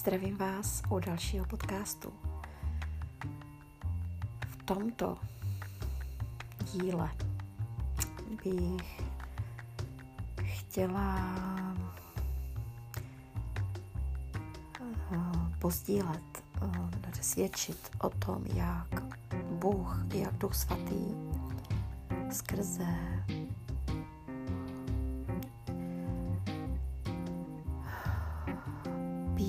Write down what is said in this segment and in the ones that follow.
Zdravím vás u dalšího podcastu. V tomto díle bych chtěla eh, pozdílet, eh, svědčit o tom, jak Bůh, jak Duch Svatý skrze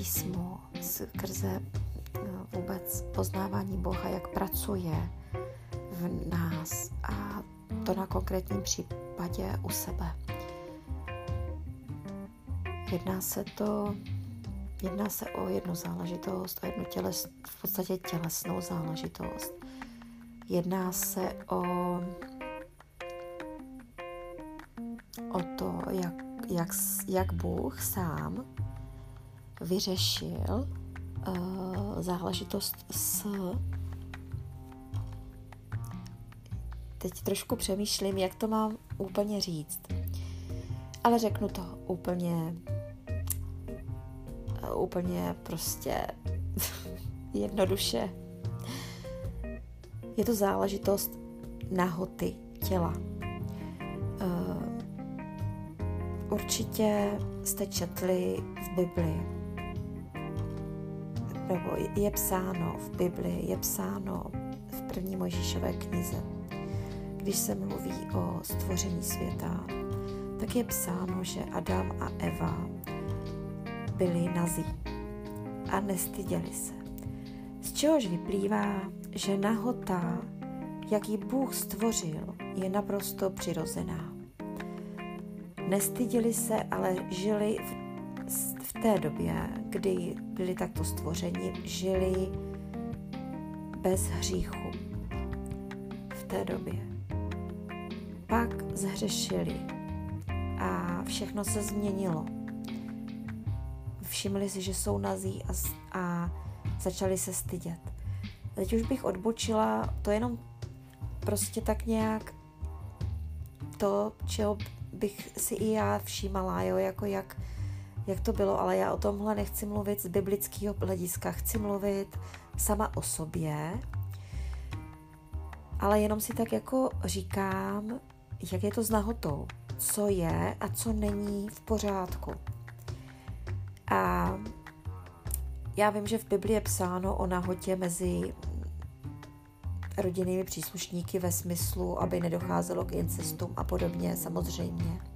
písmo, skrze no, vůbec poznávání Boha, jak pracuje v nás a to na konkrétním případě u sebe. Jedná se to, jedná se o jednu záležitost, o jednu těles, v podstatě tělesnou záležitost. Jedná se o, o to, jak, jak, jak Bůh sám vyřešil uh, záležitost s... Teď trošku přemýšlím, jak to mám úplně říct. Ale řeknu to úplně, úplně prostě jednoduše. Je to záležitost nahoty těla. Uh, určitě jste četli v Bibli nebo je psáno v Bibli, je psáno v první Mojžíšové knize, když se mluví o stvoření světa, tak je psáno, že Adam a Eva byli nazí a nestyděli se. Z čehož vyplývá, že nahota, jaký Bůh stvořil, je naprosto přirozená. Nestyděli se, ale žili v té době, kdy byli takto stvořeni, žili bez hříchu. V té době. Pak zhřešili a všechno se změnilo. Všimli si, že jsou nazí a, a začali se stydět. Teď už bych odbočila, to jenom prostě tak nějak to, čeho bych si i já všímala, jo, jako jak jak to bylo, ale já o tomhle nechci mluvit z biblického hlediska, chci mluvit sama o sobě, ale jenom si tak jako říkám, jak je to s nahotou, co je a co není v pořádku. A já vím, že v Biblii je psáno o nahotě mezi rodinnými příslušníky ve smyslu, aby nedocházelo k incestům a podobně, samozřejmě.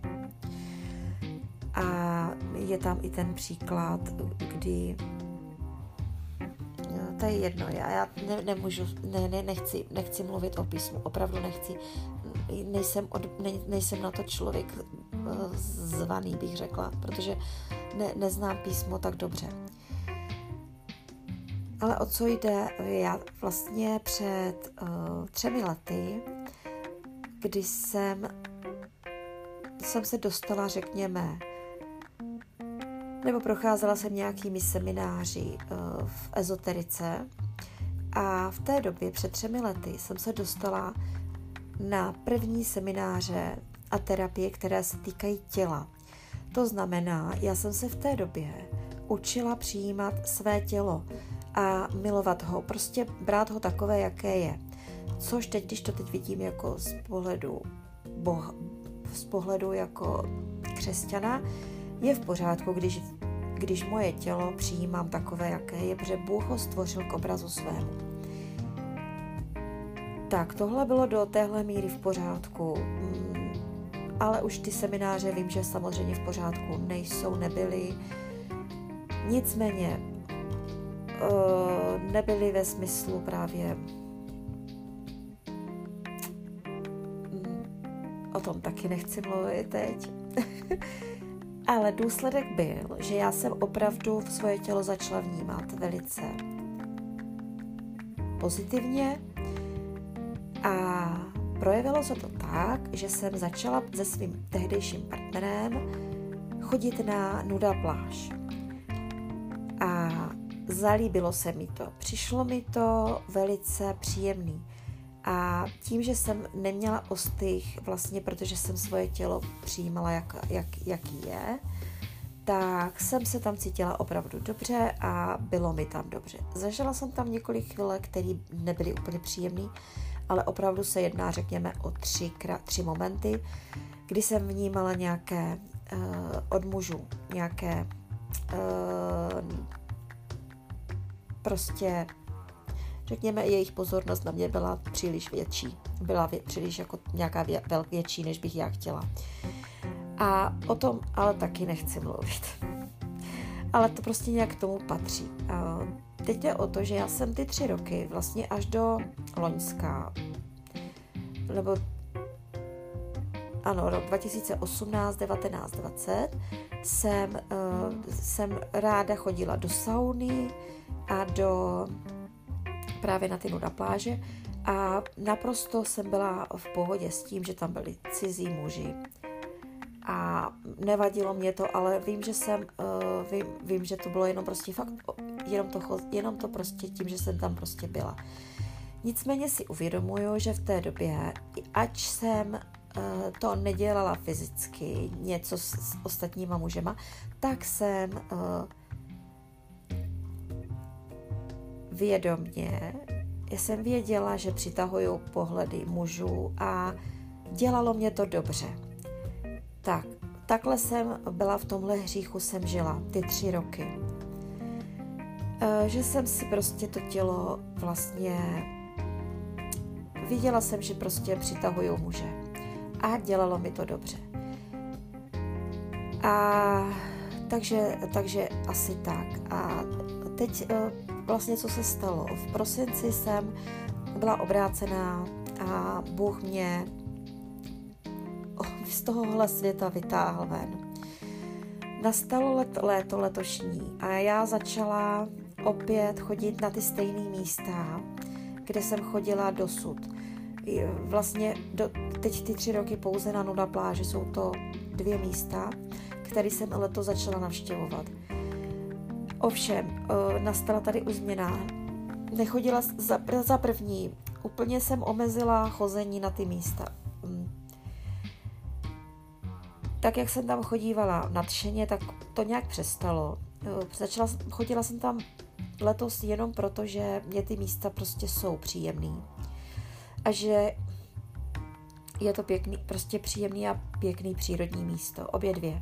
Je tam i ten příklad, kdy no, to je jedno, já, já ne, nemůžu, ne, ne, nechci, nechci mluvit o písmu, opravdu nechci, nejsem, od, ne, nejsem na to člověk eh, zvaný, bych řekla, protože ne, neznám písmo tak dobře. Ale o co jde? Já vlastně před uh, třemi lety, kdy jsem, jsem se dostala, řekněme, nebo procházela jsem nějakými semináři eh, v ezoterice a v té době, před třemi lety, jsem se dostala na první semináře a terapie, které se týkají těla. To znamená, já jsem se v té době učila přijímat své tělo a milovat ho, prostě brát ho takové, jaké je. Což teď, když to teď vidím jako z pohledu boha, z pohledu jako křesťana, je v pořádku, když, když moje tělo přijímám takové, jaké je, protože Bůh ho stvořil k obrazu svému. Tak, tohle bylo do téhle míry v pořádku, mm, ale už ty semináře vím, že samozřejmě v pořádku nejsou, nebyly. Nicméně nebyly ve smyslu právě mm, o tom taky nechci mluvit teď. Ale důsledek byl, že já jsem opravdu v svoje tělo začala vnímat velice pozitivně a projevilo se to tak, že jsem začala se svým tehdejším partnerem chodit na nuda pláž. A zalíbilo se mi to. Přišlo mi to velice příjemný. A tím, že jsem neměla ostych, vlastně protože jsem svoje tělo přijímala, jak, jak, jaký je, tak jsem se tam cítila opravdu dobře a bylo mi tam dobře. Zažila jsem tam několik chvíle, které nebyly úplně příjemné, ale opravdu se jedná, řekněme, o tři, tři momenty, kdy jsem vnímala nějaké uh, od mužů, nějaké uh, prostě řekněme, jejich pozornost na mě byla příliš větší. Byla vě, příliš jako nějaká vě, větší, než bych já chtěla. A o tom ale taky nechci mluvit. Ale to prostě nějak k tomu patří. A teď jde o to, že já jsem ty tři roky, vlastně až do Loňska, nebo ano, rok 2018, 19, 20, jsem, uh, jsem ráda chodila do sauny a do právě na ty nuda pláže a naprosto jsem byla v pohodě s tím, že tam byli cizí muži a nevadilo mě to, ale vím, že jsem, uh, vím, vím, že to bylo jenom prostě fakt, jenom to, jenom to prostě tím, že jsem tam prostě byla. Nicméně si uvědomuju, že v té době, ač jsem uh, to nedělala fyzicky, něco s, s ostatníma mužema, tak jsem uh, vědomně, jsem věděla, že přitahuju pohledy mužů a dělalo mě to dobře. Tak, takhle jsem byla v tomhle hříchu, jsem žila ty tři roky. E, že jsem si prostě to tělo vlastně viděla jsem, že prostě přitahuju muže a dělalo mi to dobře. A takže, takže asi tak. A teď e, vlastně co se stalo. V prosinci jsem byla obrácená a Bůh mě z tohohle světa vytáhl ven. Nastalo let, léto letošní a já začala opět chodit na ty stejné místa, kde jsem chodila dosud. Vlastně do, teď ty tři roky pouze na Nuda pláži jsou to dvě místa, které jsem letos začala navštěvovat. Ovšem, eh, nastala tady už změna. Nechodila za, za první, úplně jsem omezila chození na ty místa. Mm. Tak, jak jsem tam chodívala nadšeně, tak to nějak přestalo. Eh, začala, chodila jsem tam letos jenom proto, že mě ty místa prostě jsou příjemný. A že je to pěkný, prostě příjemný a pěkný přírodní místo, obě dvě.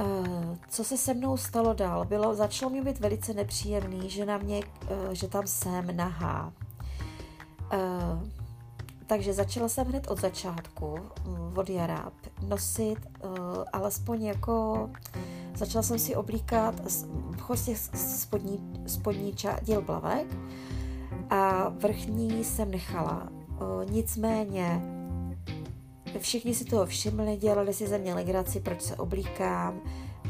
Uh, co se se mnou stalo dál? Bylo, začalo mi být velice nepříjemný, že na mě, uh, že tam jsem nahá. Uh, takže začala jsem hned od začátku, od jara, nosit alespoň jako, začala jsem si oblíkat prostě spodní, spodní ča, díl plavek a vrchní jsem nechala. Nicméně Všichni si toho všimli, dělali si ze mě legraci, proč se oblíkám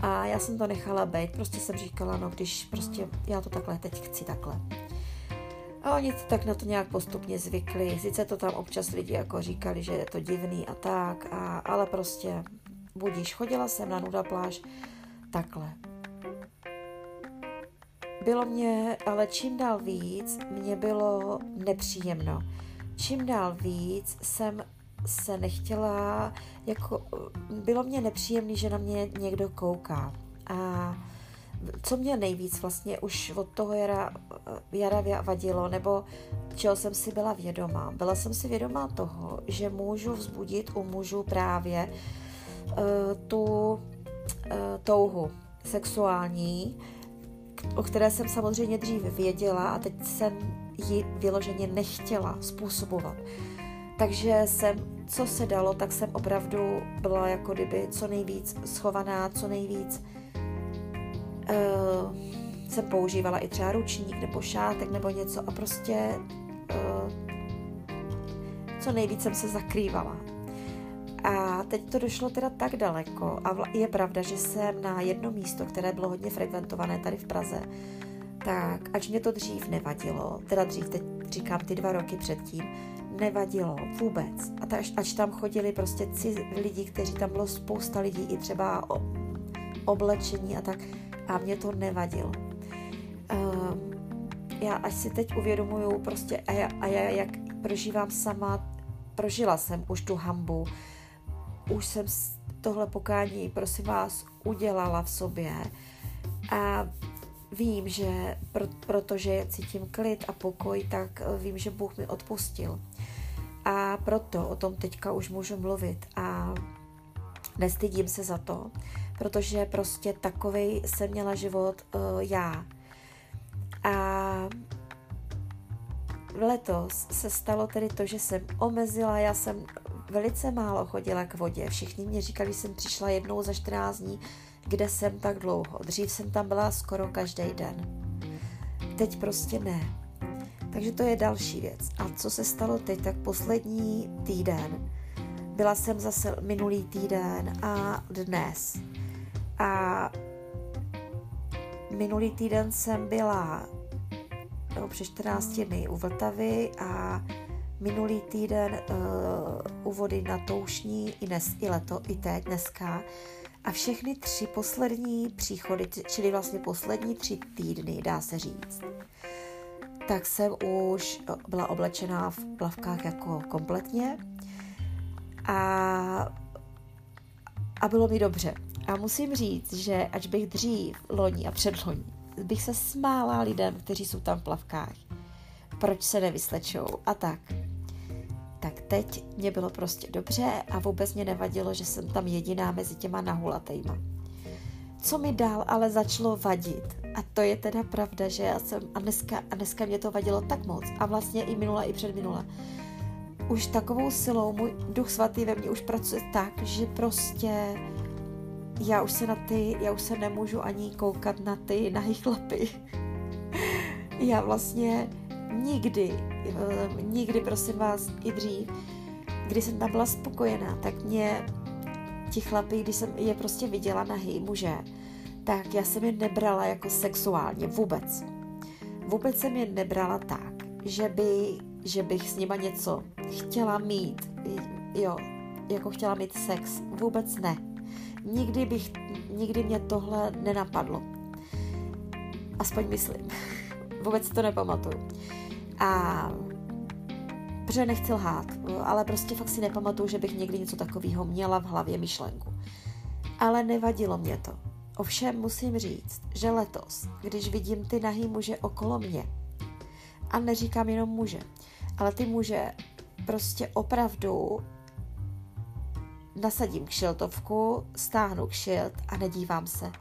a já jsem to nechala být, prostě jsem říkala, no když prostě já to takhle teď chci takhle. A oni tak na to nějak postupně zvykli, sice to tam občas lidi jako říkali, že je to divný a tak, a, ale prostě budíš, chodila jsem na nuda pláž takhle. Bylo mě, ale čím dál víc, mě bylo nepříjemno. Čím dál víc jsem se nechtěla, jako bylo mě nepříjemné, že na mě někdo kouká. A co mě nejvíc vlastně už od toho jara, jara vadilo, nebo čeho jsem si byla vědomá. Byla jsem si vědomá toho, že můžu vzbudit u mužů právě uh, tu uh, touhu sexuální, o které jsem samozřejmě dřív věděla a teď jsem ji vyloženě nechtěla způsobovat. Takže jsem, co se dalo, tak jsem opravdu byla jako kdyby co nejvíc schovaná, co nejvíc uh, jsem používala i třeba ručník nebo šátek nebo něco a prostě uh, co nejvíc jsem se zakrývala. A teď to došlo teda tak daleko a je pravda, že jsem na jedno místo, které bylo hodně frekventované tady v Praze, tak ač mě to dřív nevadilo, teda dřív, teď říkám ty dva roky předtím, nevadilo vůbec. A taž, ač tam chodili prostě ciz, lidi, kteří tam bylo spousta lidí, i třeba o, oblečení a tak, a mě to nevadilo. Um, já až si teď uvědomuju prostě, a já, a já jak prožívám sama, prožila jsem už tu hambu, už jsem tohle pokání, prosím vás, udělala v sobě a vím, že pro, protože cítím klid a pokoj, tak eh, vím, že Bůh mi odpustil. A proto o tom teďka už můžu mluvit a nestydím se za to, protože prostě takovej jsem měla život uh, já. A letos se stalo tedy to, že jsem omezila, já jsem velice málo chodila k vodě. Všichni mě říkali, že jsem přišla jednou za 14 dní, kde jsem tak dlouho. Dřív jsem tam byla skoro každý den. Teď prostě ne. Takže to je další věc. A co se stalo teď, tak poslední týden. Byla jsem zase minulý týden a dnes. A minulý týden jsem byla no, přes 14 dny u Vltavy a minulý týden uh, u vody na Toušní i, dnes, i leto, i teď, dneska. A všechny tři poslední příchody, čili vlastně poslední tři týdny, dá se říct, tak jsem už byla oblečená v plavkách jako kompletně a, a bylo mi dobře. A musím říct, že až bych dřív, loni a předloni, bych se smála lidem, kteří jsou tam v plavkách. Proč se nevyslečou a tak. Tak teď mě bylo prostě dobře a vůbec mě nevadilo, že jsem tam jediná mezi těma nahulatejma. Co mi dál ale začalo vadit, a to je teda pravda, že já jsem, a dneska, a dneska mě to vadilo tak moc, a vlastně i minula, i předminula, už takovou silou můj duch svatý ve mně už pracuje tak, že prostě já už se na ty, já už se nemůžu ani koukat na ty nahý chlapy. já vlastně nikdy, eh, nikdy prosím vás i dřív, když jsem tam byla spokojená, tak mě ti chlapy, když jsem je prostě viděla nahý muže, tak já jsem je nebrala jako sexuálně vůbec. Vůbec jsem je nebrala tak, že, by, že bych s nima něco chtěla mít, jo, jako chtěla mít sex. Vůbec ne. Nikdy bych, nikdy mě tohle nenapadlo. Aspoň myslím. Vůbec to nepamatuju. A protože nechci lhát, ale prostě fakt si nepamatuju, že bych někdy něco takového měla v hlavě myšlenku. Ale nevadilo mě to. Ovšem musím říct, že letos, když vidím ty nahý muže okolo mě, a neříkám jenom muže, ale ty muže prostě opravdu nasadím kšiltovku, stáhnu kšilt a nedívám se.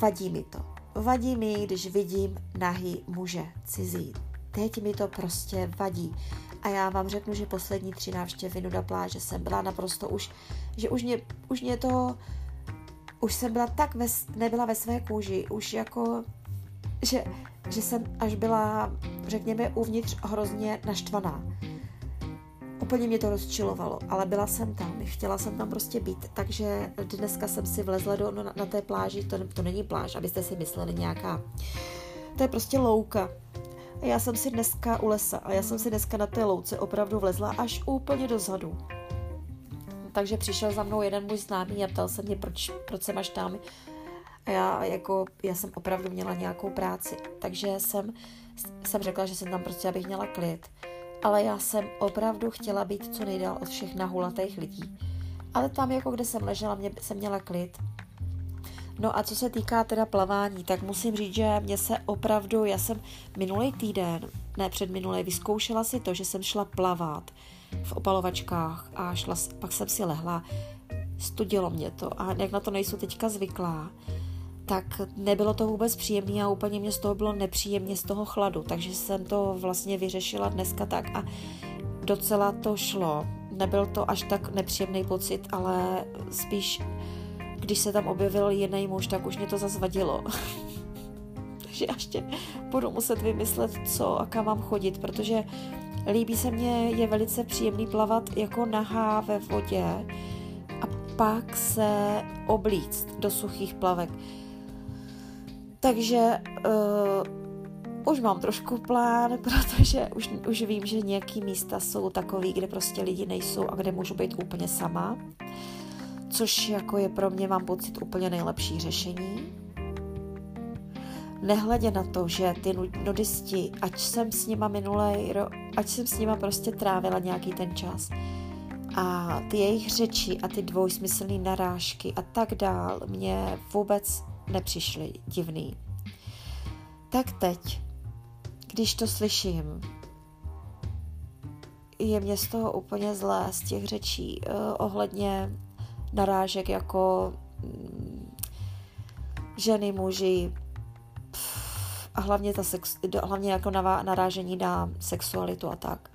Vadí mi to. Vadí mi, když vidím nahý muže cizí. Teď mi to prostě vadí. A já vám řeknu, že poslední tři návštěvy na pláže jsem byla naprosto už, že už mě, už mě to, už jsem byla tak ve, nebyla ve své kůži, už jako, že, že jsem až byla, řekněme, uvnitř hrozně naštvaná. Úplně mě to rozčilovalo, ale byla jsem tam, chtěla jsem tam prostě být, takže dneska jsem si vlezla do, na, na té pláži, to, to není pláž, abyste si mysleli nějaká, to je prostě louka. A já jsem si dneska u lesa a já jsem si dneska na té louce opravdu vlezla až úplně dozadu. Takže přišel za mnou jeden můj známý a ptal se mě, proč, proč jsem až tam. A já, jako, já jsem opravdu měla nějakou práci, takže jsem, jsem řekla, že jsem tam prostě, abych měla klid ale já jsem opravdu chtěla být co nejdál od všech nahulatých lidí. Ale tam, jako kde jsem ležela, mě, jsem měla klid. No a co se týká teda plavání, tak musím říct, že mě se opravdu, já jsem minulý týden, ne před minulý, vyzkoušela si to, že jsem šla plavat v opalovačkách a šla, pak jsem si lehla, studilo mě to a jak na to nejsou teďka zvyklá, tak nebylo to vůbec příjemné a úplně mě z toho bylo nepříjemně z toho chladu, takže jsem to vlastně vyřešila dneska tak a docela to šlo. Nebyl to až tak nepříjemný pocit, ale spíš, když se tam objevil jiný muž, tak už mě to zazvadilo. takže ještě budu muset vymyslet, co a kam mám chodit, protože líbí se mně, je velice příjemný plavat jako nahá ve vodě a pak se oblíct do suchých plavek takže uh, už mám trošku plán, protože už, už vím, že nějaký místa jsou takový, kde prostě lidi nejsou a kde můžu být úplně sama. Což jako je pro mě, mám pocit, úplně nejlepší řešení. Nehledě na to, že ty nudisti, ať jsem s nima minulej, ať jsem s nima prostě trávila nějaký ten čas, a ty jejich řeči a ty dvojsmyslné narážky a tak dál mě vůbec nepřišly divný. Tak teď, když to slyším, je mě z toho úplně zlé, z těch řečí uh, ohledně narážek jako mm, ženy, muži pff, a hlavně, ta sex, hlavně jako narážení na sexualitu a tak.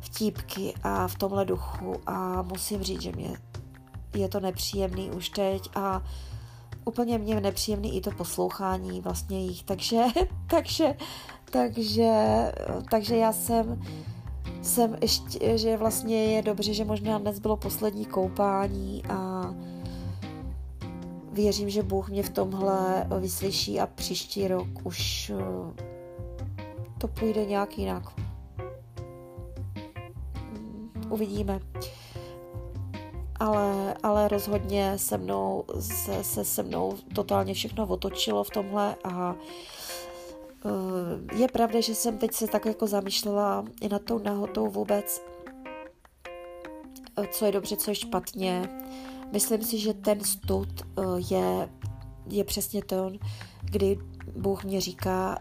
Vtípky a v tomhle duchu a musím říct, že mě je to nepříjemný už teď a úplně mě nepříjemný i to poslouchání vlastně jich, takže, takže, takže, takže já jsem jsem ještě, že vlastně je dobře, že možná dnes bylo poslední koupání a věřím, že Bůh mě v tomhle vyslyší a příští rok už eh, to půjde nějak jinak. Uvidíme. Ale, ale rozhodně se mnou se, se se mnou totálně všechno otočilo v tomhle a Eh, je pravda, že jsem teď se tak jako zamýšlela i nad tou nahotou vůbec, eh, co je dobře, co je špatně. Myslím si, že ten stud eh, je, je přesně to, kdy Bůh mě říká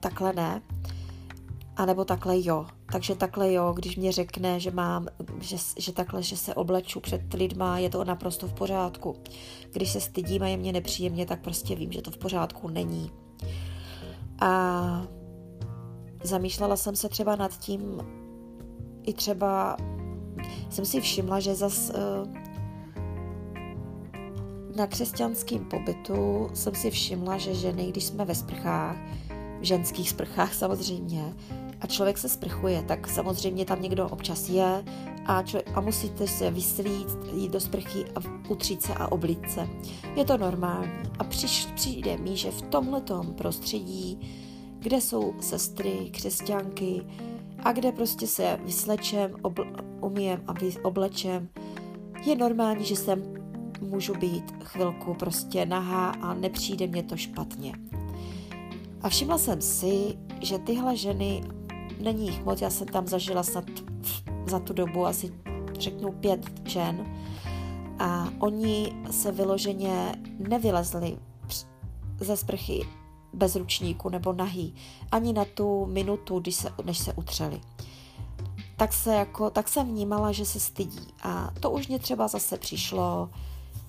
takhle ne, anebo takhle jo. Takže takhle jo, když mě řekne, že mám, že, že takhle, že se obleču před lidma, je to naprosto v pořádku. Když se stydím a je mě nepříjemně, tak prostě vím, že to v pořádku není. A zamýšlela jsem se třeba nad tím, i třeba jsem si všimla, že zas uh, na křesťanském pobytu jsem si všimla, že ženy, když jsme ve sprchách, v ženských sprchách samozřejmě, a člověk se sprchuje, tak samozřejmě tam někdo občas je a, člověk, a musíte se vyslít, jít do sprchy a utřít se a oblít se. Je to normální. A přiš, přijde mi, že v tomhletom prostředí, kde jsou sestry, křesťanky a kde prostě se vyslečem, obl, umiem a oblečem, je normální, že jsem můžu být chvilku prostě nahá a nepřijde mě to špatně. A všimla jsem si, že tyhle ženy, není jich moc, já jsem tam zažila snad za tu dobu asi řeknu pět žen a oni se vyloženě nevylezli ze sprchy bez ručníku nebo nahý ani na tu minutu, když se, než se utřeli. Tak, se jako, tak jsem vnímala, že se stydí. A to už mě třeba zase přišlo,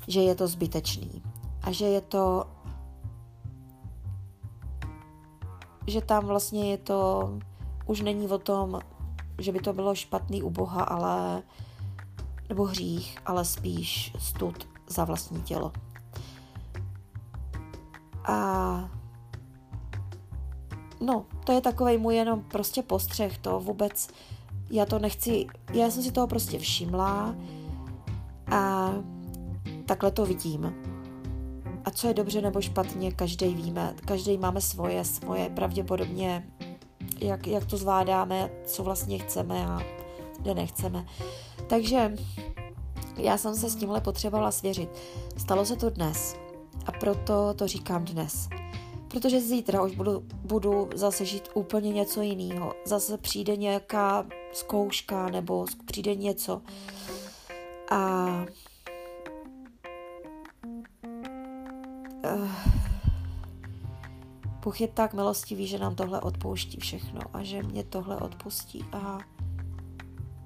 že je to zbytečný. A že je to že tam vlastně je to, už není o tom, že by to bylo špatný u Boha, ale nebo hřích, ale spíš stud za vlastní tělo. A no, to je takový můj jenom prostě postřeh, to vůbec, já to nechci, já jsem si toho prostě všimla a takhle to vidím. A co je dobře nebo špatně, každý víme, každý máme svoje, svoje pravděpodobně, jak, jak to zvládáme, co vlastně chceme a kde nechceme. Takže já jsem se s tímhle potřebovala svěřit. Stalo se to dnes a proto to říkám dnes. Protože zítra už budu, budu zase žít úplně něco jiného. Zase přijde nějaká zkouška nebo přijde něco. A Bůh je tak milostivý, že nám tohle odpouští všechno a že mě tohle odpustí. A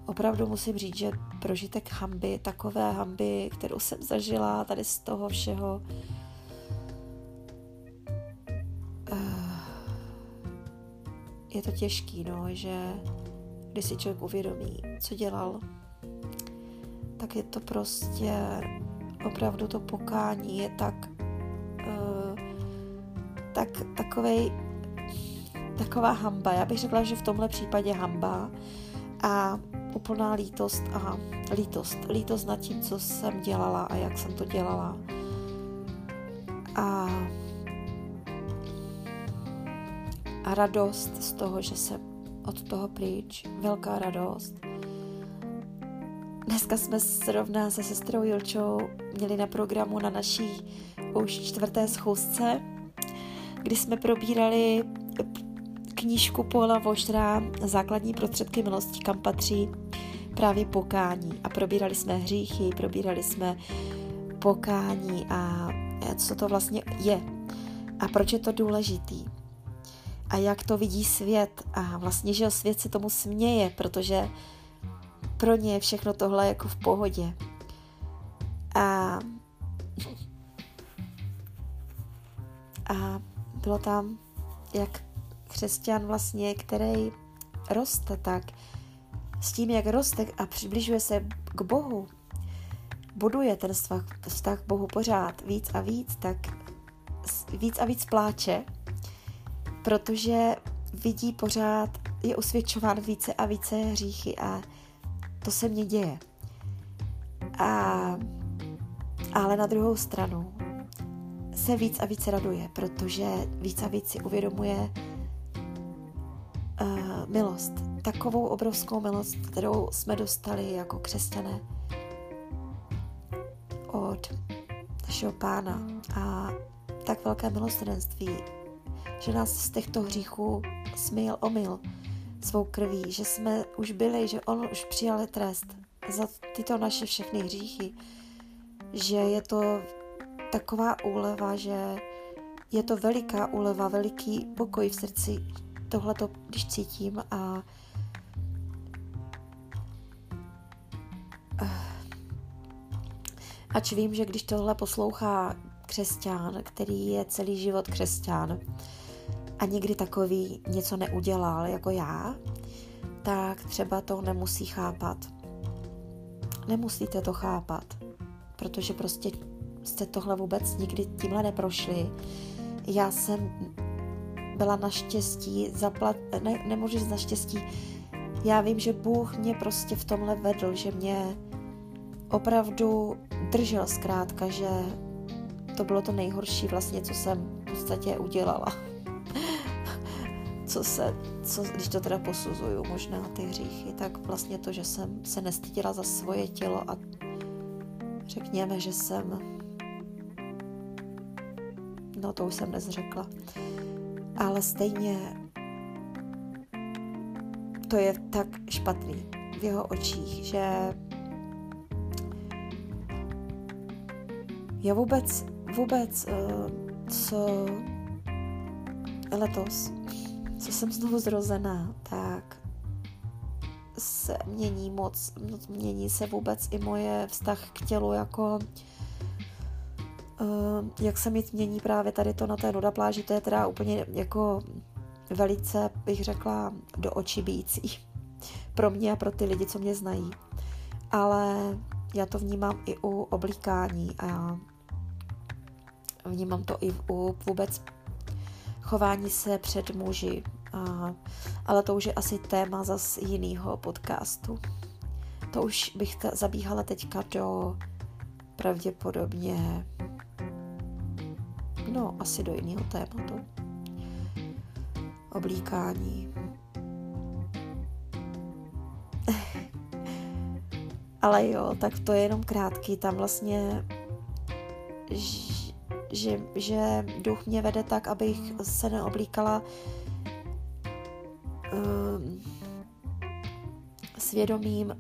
opravdu musím říct, že prožitek hamby, takové hamby, kterou jsem zažila tady z toho všeho, je to těžký, no, že když si člověk uvědomí, co dělal, tak je to prostě opravdu to pokání je tak takovej taková hamba. Já bych řekla, že v tomhle případě hamba a úplná lítost a lítost. Lítost nad tím, co jsem dělala a jak jsem to dělala. A a radost z toho, že jsem od toho pryč. Velká radost. Dneska jsme zrovna se sestrou Julčou měli na programu na naší už čtvrté schůzce, kdy jsme probírali knížku Paula Vošra Základní prostředky milosti, kam patří právě pokání. A probírali jsme hříchy, probírali jsme pokání a co to vlastně je a proč je to důležitý. A jak to vidí svět. A vlastně, že svět se tomu směje, protože pro ně je všechno tohle jako v pohodě. A, a bylo tam, jak křesťan vlastně, který roste tak, s tím, jak roste a přibližuje se k Bohu, buduje ten vztah, k Bohu pořád víc a víc, tak víc a víc pláče, protože vidí pořád, je usvědčován více a více hříchy a to se mně děje. A, ale na druhou stranu se víc a víc raduje, protože víc a víc si uvědomuje uh, milost. Takovou obrovskou milost, kterou jsme dostali jako křesťané od našeho pána. A tak velké milosrdenství, že nás z těchto hříchů smil omyl svou krví, že jsme už byli, že on už přijal trest za tyto naše všechny hříchy, že je to taková úleva, že je to veliká úleva, veliký pokoj v srdci, tohleto, když cítím a ač vím, že když tohle poslouchá křesťan, který je celý život křesťan a někdy takový něco neudělal jako já, tak třeba to nemusí chápat. Nemusíte to chápat, protože prostě jste tohle vůbec nikdy tímhle neprošli. Já jsem byla naštěstí, zaplat, ne, nemůžu říct naštěstí, já vím, že Bůh mě prostě v tomhle vedl, že mě opravdu držel zkrátka, že to bylo to nejhorší vlastně, co jsem v podstatě udělala. co se, co, když to teda posuzuju možná ty hříchy, tak vlastně to, že jsem se nestydila za svoje tělo a řekněme, že jsem no to už jsem nezřekla, ale stejně to je tak špatný v jeho očích, že já vůbec vůbec, eh, co letos, co jsem znovu zrozená, tak se mění moc, mění se vůbec i moje vztah k tělu, jako jak se mi mění právě tady to na té nuda pláži, to je teda úplně jako velice, bych řekla, do očí bíjící pro mě a pro ty lidi, co mě znají. Ale já to vnímám i u oblíkání a vnímám to i u vůbec chování se před muži, a, ale to už je asi téma zas jiného podcastu. To už bych ta, zabíhala teďka do pravděpodobně no, asi do jiného tématu. Oblíkání. Ale jo, tak to je jenom krátký. Tam vlastně že, že duch mě vede tak, abych se neoblíkala um, svědomím,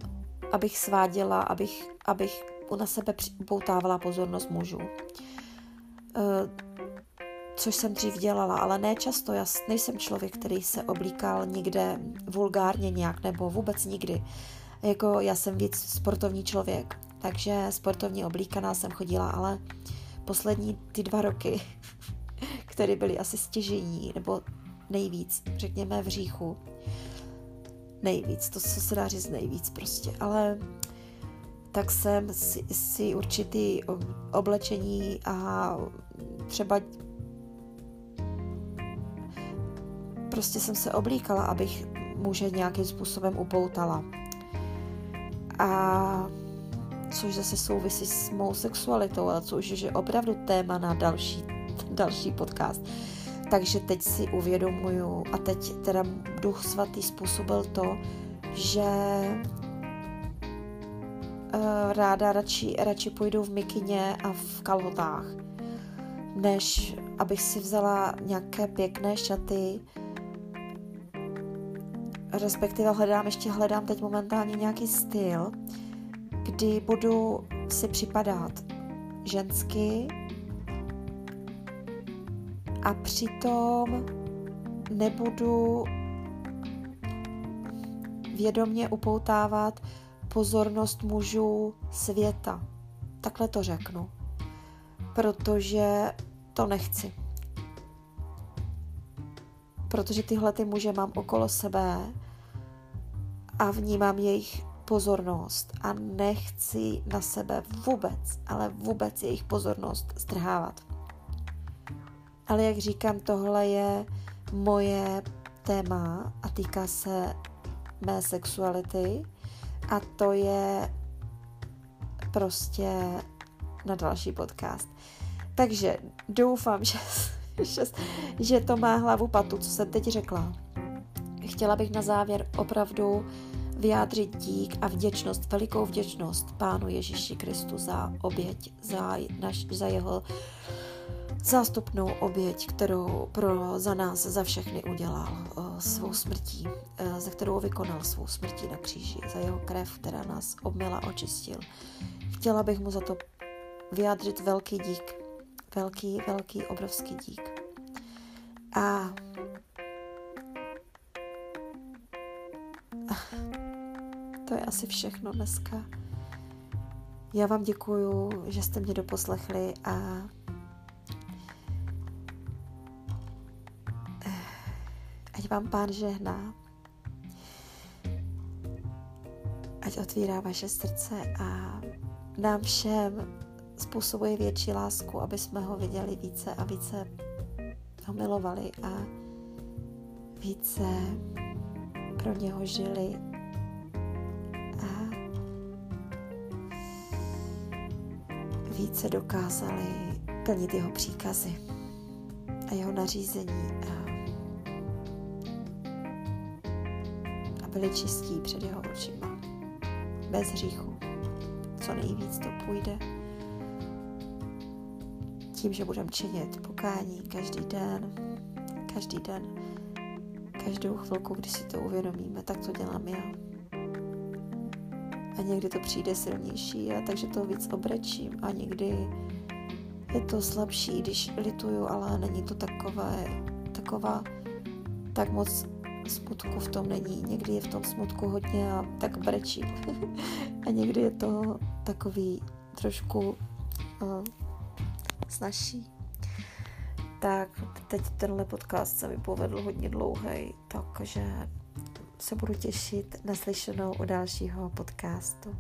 abych sváděla, abych, abych na sebe poutávala pozornost mužů. Uh, což jsem dřív dělala, ale ne často. Já nejsem člověk, který se oblíkal nikde vulgárně nějak, nebo vůbec nikdy. Jako já jsem víc sportovní člověk, takže sportovní oblíkaná jsem chodila, ale poslední ty dva roky, které byly asi stěžení, nebo nejvíc, řekněme v říchu. Nejvíc, to, co se dá říct nejvíc prostě, ale tak jsem si, si určitý oblečení a třeba prostě jsem se oblíkala, abych muže nějakým způsobem upoutala. A což zase souvisí s mou sexualitou, ale což je opravdu téma na další, další podcast. Takže teď si uvědomuju a teď teda Duch Svatý způsobil to, že uh, ráda radši, radši půjdu v mikině a v kalhotách, než abych si vzala nějaké pěkné šaty, respektive hledám, ještě hledám teď momentálně nějaký styl, kdy budu si připadat žensky a přitom nebudu vědomně upoutávat pozornost mužů světa. Takhle to řeknu. Protože to nechci. Protože tyhle ty muže mám okolo sebe a vnímám jejich pozornost a nechci na sebe vůbec, ale vůbec jejich pozornost strhávat. Ale jak říkám, tohle je moje téma a týká se mé sexuality a to je prostě na další podcast. Takže doufám, že, že, že to má hlavu patu, co jsem teď řekla. Chtěla bych na závěr opravdu vyjádřit dík a vděčnost, velikou vděčnost Pánu Ježíši Kristu za oběť, za, naš, za jeho zástupnou oběť, kterou pro, za nás, za všechny udělal uh, svou smrtí, uh, za kterou vykonal svou smrtí na kříži, za jeho krev, která nás obmila, očistil. Chtěla bych mu za to vyjádřit velký dík, velký, velký, obrovský dík. A to je asi všechno dneska. Já vám děkuju, že jste mě doposlechli a ať vám pán žehná, ať otvírá vaše srdce a nám všem způsobuje větší lásku, aby jsme ho viděli více a více ho milovali a více pro něho žili více dokázali plnit jeho příkazy a jeho nařízení a, a byli čistí před jeho očima. Bez hříchu. Co nejvíc to půjde tím, že budeme činit pokání každý den, každý den, každou chvilku, když si to uvědomíme, tak to dělám já. A někdy to přijde silnější, a takže to víc obrečím a někdy je to slabší, když lituju, ale není to takové, taková, tak moc smutku v tom není. Někdy je v tom smutku hodně a tak brečím. a někdy je to takový trošku uh, snažší. Tak teď tenhle podcast se mi povedl hodně dlouhý, takže se budu těšit na slyšenou u dalšího podcastu.